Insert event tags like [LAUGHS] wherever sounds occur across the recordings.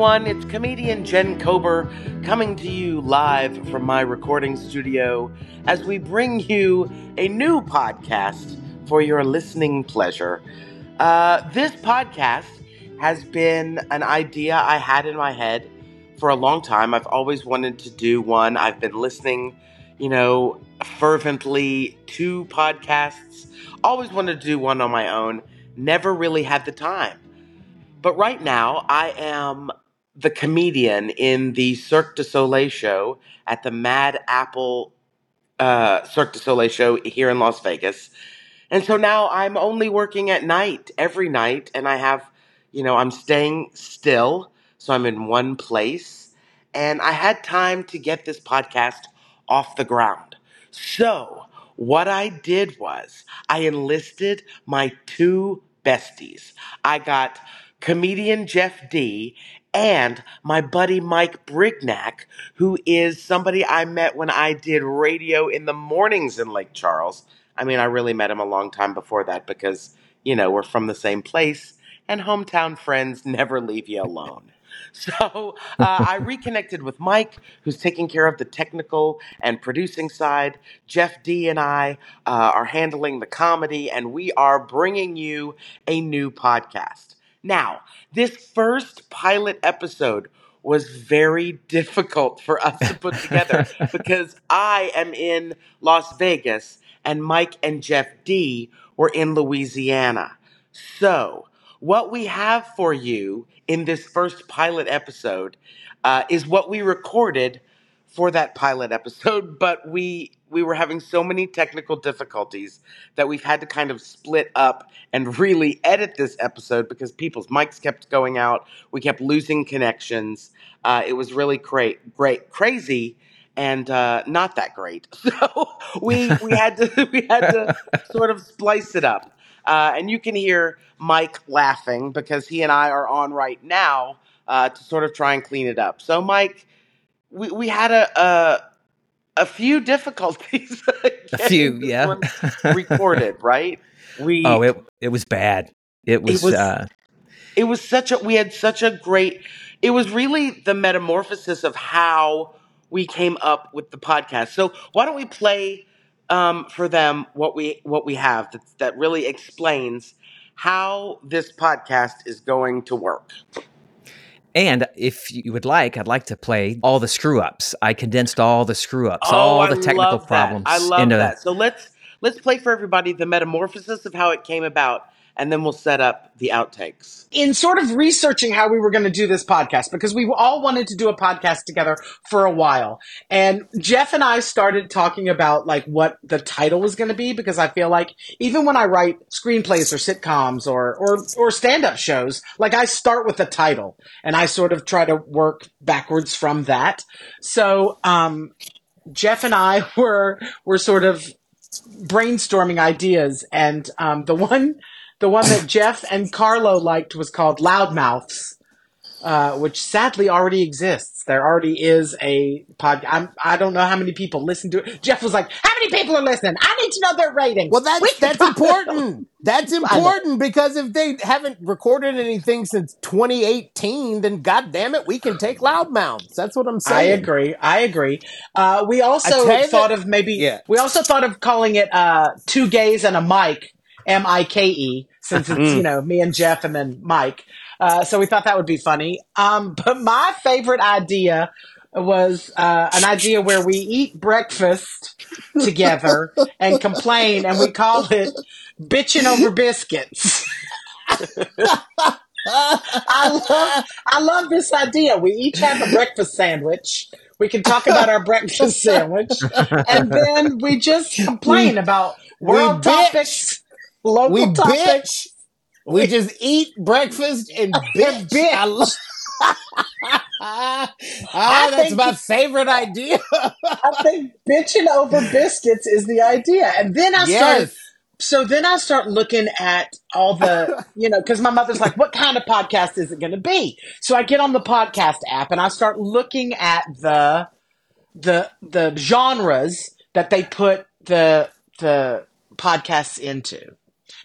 everyone. It's comedian Jen Kober coming to you live from my recording studio as we bring you a new podcast for your listening pleasure. Uh, this podcast has been an idea I had in my head for a long time. I've always wanted to do one. I've been listening, you know, fervently to podcasts. Always wanted to do one on my own. Never really had the time. But right now, I am the comedian in the Cirque du Soleil show at the Mad Apple uh, Cirque du Soleil show here in Las Vegas. And so now I'm only working at night every night, and I have, you know, I'm staying still. So I'm in one place. And I had time to get this podcast off the ground. So what I did was I enlisted my two besties. I got comedian Jeff D and my buddy Mike Brignac, who is somebody I met when I did radio in the mornings in Lake Charles. I mean, I really met him a long time before that because, you know, we're from the same place and hometown friends [LAUGHS] never leave you alone. So uh, I [LAUGHS] reconnected with Mike, who's taking care of the technical and producing side. Jeff D and I uh, are handling the comedy, and we are bringing you a new podcast. Now, this first pilot episode was very difficult for us to put together [LAUGHS] because I am in Las Vegas and Mike and Jeff D were in Louisiana. So, what we have for you in this first pilot episode uh, is what we recorded for that pilot episode, [LAUGHS] but we we were having so many technical difficulties that we've had to kind of split up and really edit this episode because people's mics kept going out. We kept losing connections. Uh, it was really great, great, crazy, and uh, not that great. [LAUGHS] So we we had to [LAUGHS] we had to sort of splice it up. Uh, and you can hear Mike laughing because he and I are on right now uh, to sort of try and clean it up. So, Mike, we, we had a, a a few difficulties. [LAUGHS] a few, yeah. [LAUGHS] recorded, right? We oh, it it was bad. It was. It was, uh, it was such a. We had such a great. It was really the metamorphosis of how we came up with the podcast. So why don't we play um, for them what we what we have that, that really explains how this podcast is going to work. And if you would like, I'd like to play all the screw ups. I condensed all the screw ups, oh, all the I technical problems. I love that. So let's let's play for everybody the metamorphosis of how it came about and then we'll set up the outtakes. In sort of researching how we were going to do this podcast, because we all wanted to do a podcast together for a while. And Jeff and I started talking about like what the title was going to be, because I feel like even when I write screenplays or sitcoms or, or, or stand up shows, like I start with the title and I sort of try to work backwards from that. So, um, Jeff and I [LAUGHS] were, were sort of brainstorming ideas and, um, the one, the one that Jeff and Carlo liked was called Loudmouths, uh, which sadly already exists. There already is a pod. I'm, I do not know how many people listen to it. Jeff was like, "How many people are listening? I need to know their rating." Well, that's that's important. That's important because if they haven't recorded anything since 2018, then God damn it, we can take loudmouths. That's what I'm saying. I agree. I agree. Uh, we also thought that, of maybe. Yeah. We also thought of calling it uh, two gays and a mic M I K E, since it's, you know, me and Jeff and then Mike. Uh, so we thought that would be funny. Um, but my favorite idea was uh, an idea where we eat breakfast together and complain, and we call it bitching over biscuits. [LAUGHS] I love I love this idea. We each have a breakfast sandwich. We can talk about our breakfast sandwich, and then we just complain about world topics Local we topic. bitch. We just eat breakfast and [LAUGHS] bitch. bitch. I love. [LAUGHS] ah, that's my favorite idea. [LAUGHS] I think bitching over biscuits is the idea, and then I yes. start. So then I start looking at all the, you know, because my mother's like, "What kind of podcast is it going to be?" So I get on the podcast app and I start looking at the, the the genres that they put the the podcasts into.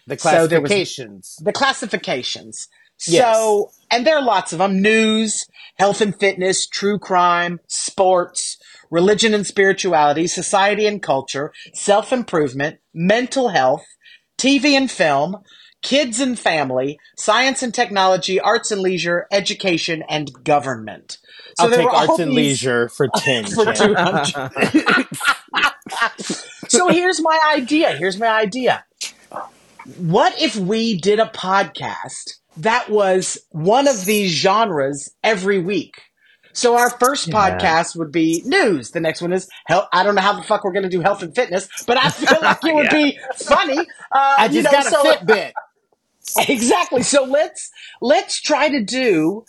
The classifications. So the classifications. Yes. So and there are lots of them news, health and fitness, true crime, sports, religion and spirituality, society and culture, self improvement, mental health, TV and film, kids and family, science and technology, arts and leisure, education, and government. So I'll take arts and these- leisure for [LAUGHS] ten. for 200. [LAUGHS] so here's my idea. Here's my idea. What if we did a podcast that was one of these genres every week? So our first podcast would be news. The next one is health. I don't know how the fuck we're going to do health and fitness, but I feel like it would [LAUGHS] be funny. Uh, I you just know, got a so- Fitbit. [LAUGHS] Exactly. So let's let's try to do.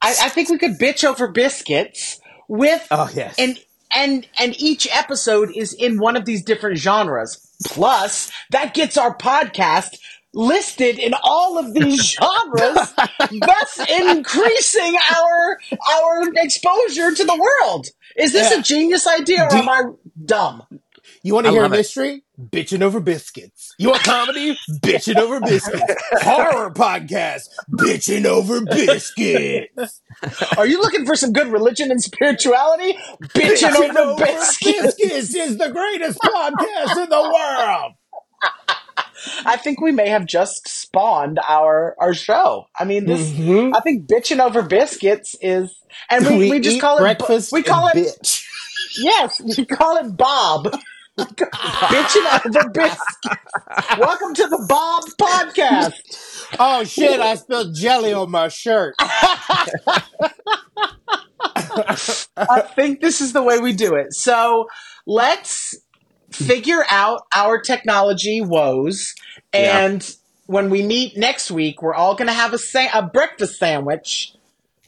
I, I think we could bitch over biscuits with Oh yes. and and and each episode is in one of these different genres. Plus, that gets our podcast listed in all of these [LAUGHS] genres, thus increasing our our exposure to the world. Is this Yeah. a genius idea or Do- am I dumb? You want to hear a love it. mystery? Bitching over biscuits. You want comedy? Bitching over biscuits. Horror podcast. Bitching over biscuits. Are you looking for some good religion and spirituality? Bitching over, biscuits. biscuits is the greatest podcast in the world. I think we may have just spawned our our show. I mean, this. Mhm. I think bitching over biscuits is, and we, we, just call it breakfast. We call it bitch. yes, we call it Bob. Bitching over biscuits. Welcome to the Bob Podcast. Oh shit! I spilled jelly on my shirt. I think this is the way we do it. So let's figure out our technology woes, and when we meet next week, we're all going to have a sa- a breakfast sandwich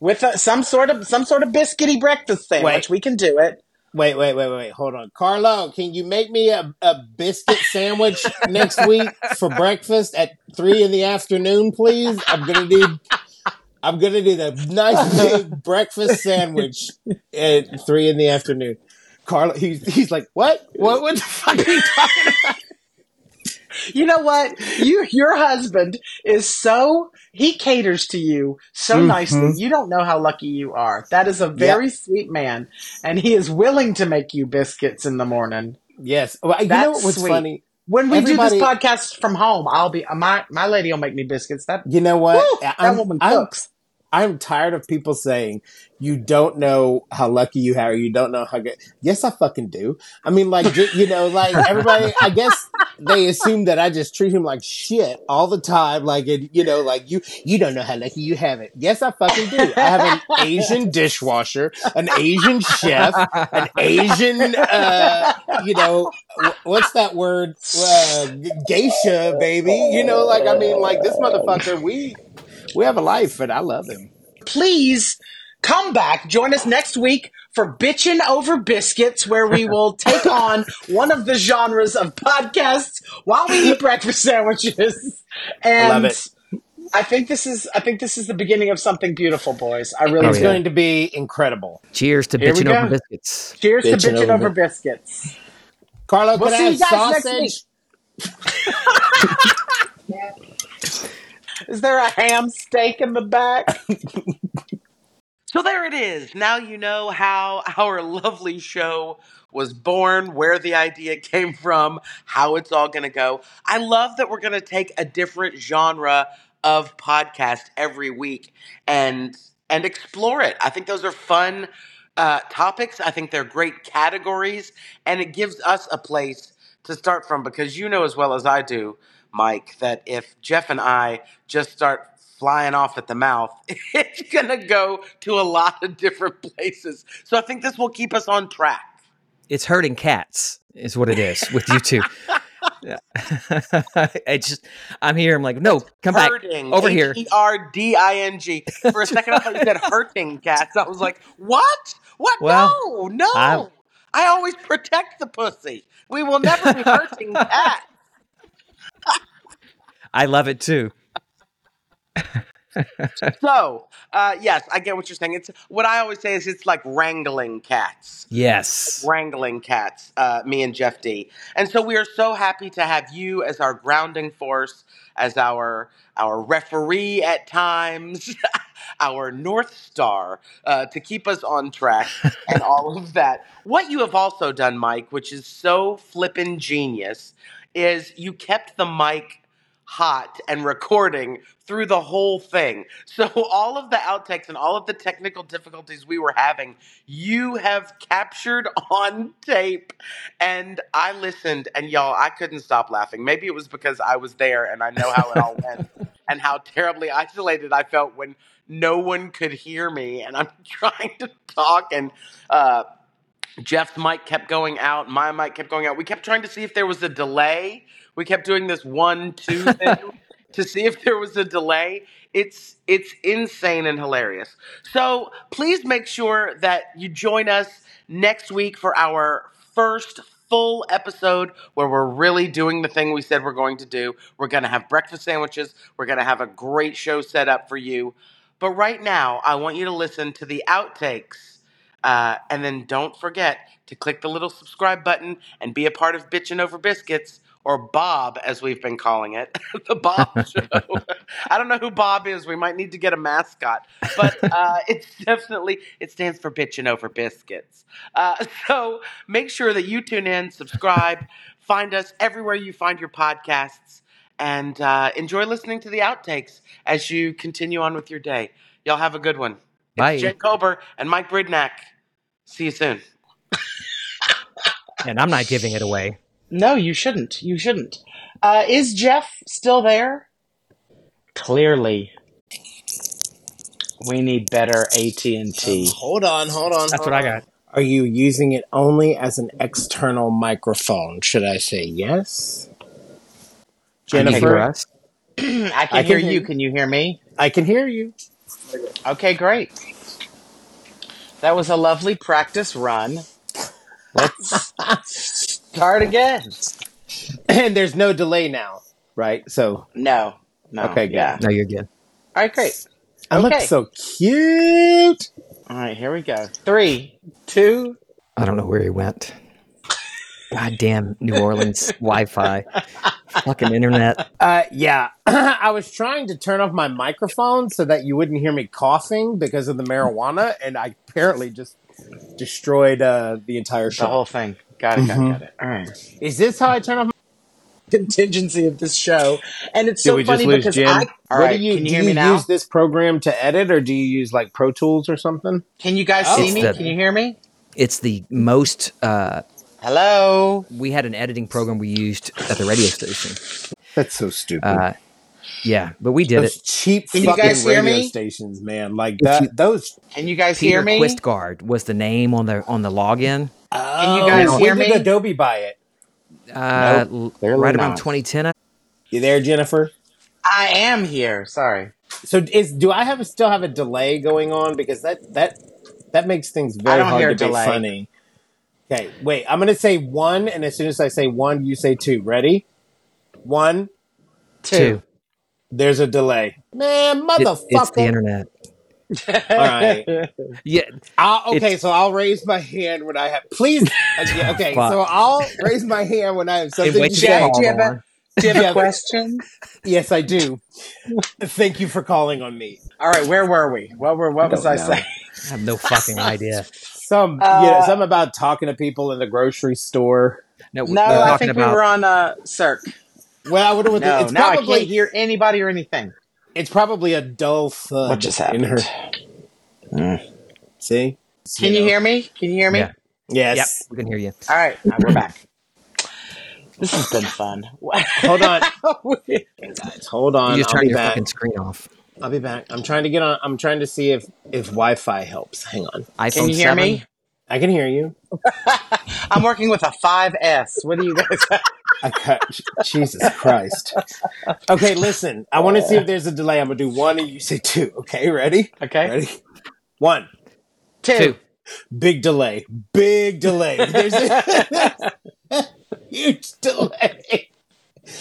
with a, some sort of some sort of biscuity breakfast sandwich. Wait. We can do it. Wait, wait, wait, wait. Hold on, Carlo. Can you make me a, a biscuit sandwich [LAUGHS] next week for breakfast at three in the afternoon, please? I'm gonna need. I'm gonna need a nice big [LAUGHS] breakfast sandwich at three in the afternoon. Carlo, he's he's like, what? What? What the fuck are you talking about? You know what? You your husband is so he caters to you so Mhm. nicely. You don't know how lucky you are. That is a very sweet man, and he is willing to make you biscuits in the morning. Yes. Well, you know That's what's sweet. funny? When we do this podcast from home, I'll be my my lady will make me biscuits. That You know what? Woo, that I'm, woman cooks. I'm tired of people saying you don't know how lucky you are. You don't know how good. Yes, I fucking do. I mean, like you know, like everybody. I guess they assume that I just treat him like shit all the time. Like it, you know, like you you don't know how lucky you have it. Yes, I fucking do. I have an Asian dishwasher, an Asian chef, an Asian, uh, you know, what's that word? Uh, geisha, baby. You know, like I mean, like this motherfucker. We we have a life, and I love him. Please come back. Join us next week for bitchin' over biscuits, where we will [LAUGHS] take on one of the genres of podcasts while we eat breakfast sandwiches. And love it. I think this is I think this is the beginning of something beautiful, boys. I really Oh, It's do. yeah. going to be incredible. Cheers to Here we bitching go. over biscuits. Cheers Bitchin' to bitchin' over over biscuits. Carlo, We'll can see I you have guys next sausage? [LAUGHS] Is there a ham steak in the back? [LAUGHS] So there it is. Now you know how our lovely show was born, where the idea came from, how it's all going to go. I love that we're going to take a different genre of podcast every week and and explore it. I think those are fun uh, topics. I think they're great categories, and it gives us a place to start from because you know as well as I do, Mike, that if Jeff and I just start flying off at the mouth, [LAUGHS] it's going to go to a lot of different places. So I think this will keep us on track. It's hurting cats, is what it is with you two. Yeah. [LAUGHS] [LAUGHS] I just, I'm here. I'm like, no, come back Herding. over here. E R D I N G. For a second, I thought you said hurting cats. I was like, what? What? Well, no, no. I'm- I always protect the pussy. We will never be hurting cats. I love it too. [LAUGHS] so, uh, yes, I get what you're saying. It's what I always say is it's like wrangling cats. Yes. wrangling cats, uh, me and Jeff D. And so we are so happy to have you as our grounding force, as our our referee at times, [LAUGHS] our North Star uh, to keep us on track [LAUGHS] and all of that. What you have also done, Mike, which is so flippin' genius, is you kept the mic hot and recording through the whole thing. [LAUGHS] So all of the outtakes and all of the technical difficulties we were having, you have captured [LAUGHS] on tape. And I listened and y'all, I couldn't stop laughing. Maybe it was because I was there and I know how it all went [LAUGHS] and how terribly isolated I felt when no one could hear me and I'm trying to talk and uh Jeff's mic kept going out, my mic kept going out. We kept trying to see if there was a delay. We kept doing this one two [LAUGHS] thing to see if there was a delay. It's it's insane and hilarious. So please make sure that you join us next week for our first full episode where we're really doing the thing we said we're going to do. We're going to have breakfast sandwiches. We're going to have a great show set up for you. But right now, I want you to listen to the outtakes uh, and then don't forget to click the little subscribe button and be a part of Bitchin' Over Biscuits, or Bob, as we've been calling it, [LAUGHS] the Bob [LAUGHS] Show. I don't know who Bob is. We might need to get a mascot, but uh, [LAUGHS] it's definitely it stands for Bitchin' Over Biscuits. Uh, so make sure that you tune in, subscribe, find us everywhere you find your podcasts, and uh, enjoy listening to the outtakes as you continue on with your day. Y'all have a good one. Bye. It's Jen Kober and Mike Brignac. See you soon. And I'm not giving it away. No, you shouldn't. You shouldn't. Uh, is Jeff still there? Clearly, we need better AT and T. Hold on, hold on. That's hold what I got. Are you using it only as an external microphone? Should I say yes? Can hear Jennifer, us? [CLEARS THROAT] I can I can hear hear you. you. Can you hear me? I can hear you. Okay, great. That was a lovely practice run. Let's start again. [LAUGHS] and there's no delay now, right? So, No, no. Okay, good. Yeah. No, you're good. All right, great. I look Okay. so cute. All right, here we go. Three, two. I don't know where he went. [LAUGHS] Goddamn New Orleans Wi-Fi, [LAUGHS] fucking internet. [LAUGHS] Uh, yeah, [CLEARS THROAT] I was trying to turn off my microphone so that you wouldn't hear me coughing because of the marijuana, and I apparently just destroyed uh, the entire show. The whole thing. Got it. Got it. Mhm. Got it. All right. Is this how I turn off? my [LAUGHS] Contingency of this show, and it's Did so we just funny lose because Jen? I. All what right, do you can you do? hear You me now? Do you use this program to edit, or do you use like Pro Tools or something? Can you guys Oh. see It's me? the- Can you hear me? It's the most. Uh, Hello. we had an editing program we used at the radio station. That's so stupid. Uh, yeah, but we did those it. cheap Can you fucking guys hear radio me? stations, man. Like that. you- those. Can you guys Peter hear me? Quistguard was the name on the on the login. Can you guys when hear did me? Adobe buy it? Uh, Nope, l- clearly right around not. 2010. You there, Jennifer? I am here. Sorry. So is do I have still have a delay going on because that that that makes things I very don't hard hear to a be delay. funny. Okay, wait. I'm gonna say one, and as soon as I say one, you say two. Ready? One. Two. There's a delay. Man, It- motherfucker. it's the internet. [LAUGHS] All right. Yeah, I'll, okay, so I'll raise my hand when I have. Please. [LAUGHS] okay, so I'll raise my hand when I have something to wakes say. do you have a- Do you have a question? Yes, I do. Thank you for calling on me. All right, where were we? What were what was don't I saying? I have no fucking idea. [LAUGHS] Some, Uh, you know, something about talking to people in the grocery store. No, No, I talking think we were on uh Cirque. Well, I wonder what the, No, it's now I probably can't hear anybody or anything. it's probably a dull thud. What just happened? in her? happened? See? Can you know. hear me? Can you hear me? Yeah. Yes. Yep, we can hear you. All right, now we're back. This has been fun. Hold on, [LAUGHS] guys. Hold on. You just I'll turn be your back. fucking screen off. I'll be back. I'm trying to get on. I'm trying to see if if Wi-Fi helps. Hang on. iPhone Can you hear 7? me? I can hear you. [LAUGHS] I'm working with a 5S. What do you guys? [LAUGHS] I cut. Jesus Christ. Okay, listen. I want to see if there's a delay. I'm gonna do one, and you say two. Okay, ready? Okay. Ready? One. Two. Two. Big delay. Big delay. [LAUGHS] There's a huge delay.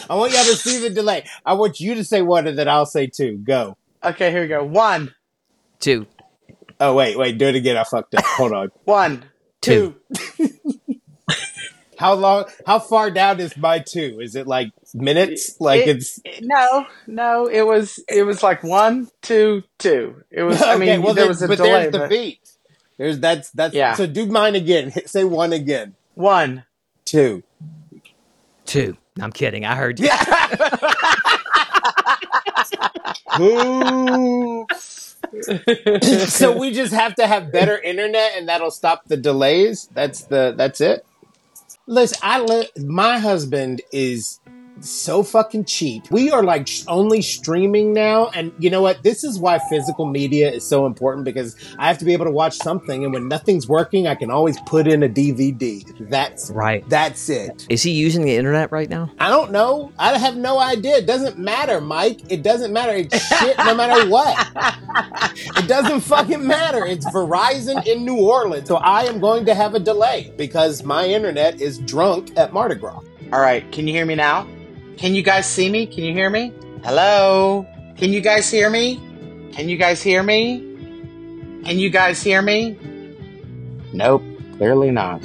I want y'all to see the delay. I want you to say one, and then I'll say two. Go. Okay, here we go. One, Two. Oh wait, wait, do it again. I fucked up. Hold on. [LAUGHS] one, Two. two. [LAUGHS] How long? How far down is my two? Is it like minutes? Like It- it's No, no, it was it was like one, two, two. It was. I [LAUGHS] mean, well, there was a but delay. there's the but beat. There's that's that's Yeah. So do mine again. Hit, say one again. one. Two. Two. I'm kidding. I heard you. So we just have to have better internet, and that'll stop the delays. That's the that's it. Listen, I li- my husband is so fucking cheap. We are like only streaming now, and you know what? This is why physical media is so important because I have to be able to watch something, and when nothing's working, I can always put in a DVD. That's Right. that's it. Is he using the internet right now? I don't know. I have no idea. It doesn't matter, Mike. It doesn't matter. It's shit no matter what. [LAUGHS] It doesn't fucking matter. It's Verizon in New Orleans. So I am going to have a delay because my internet is drunk at Mardi Gras. All right, can you hear me now? Can you guys see me? Can you hear me? Hello? Can you guys hear me? Can you guys hear me? Can you guys hear me? Nope, clearly not.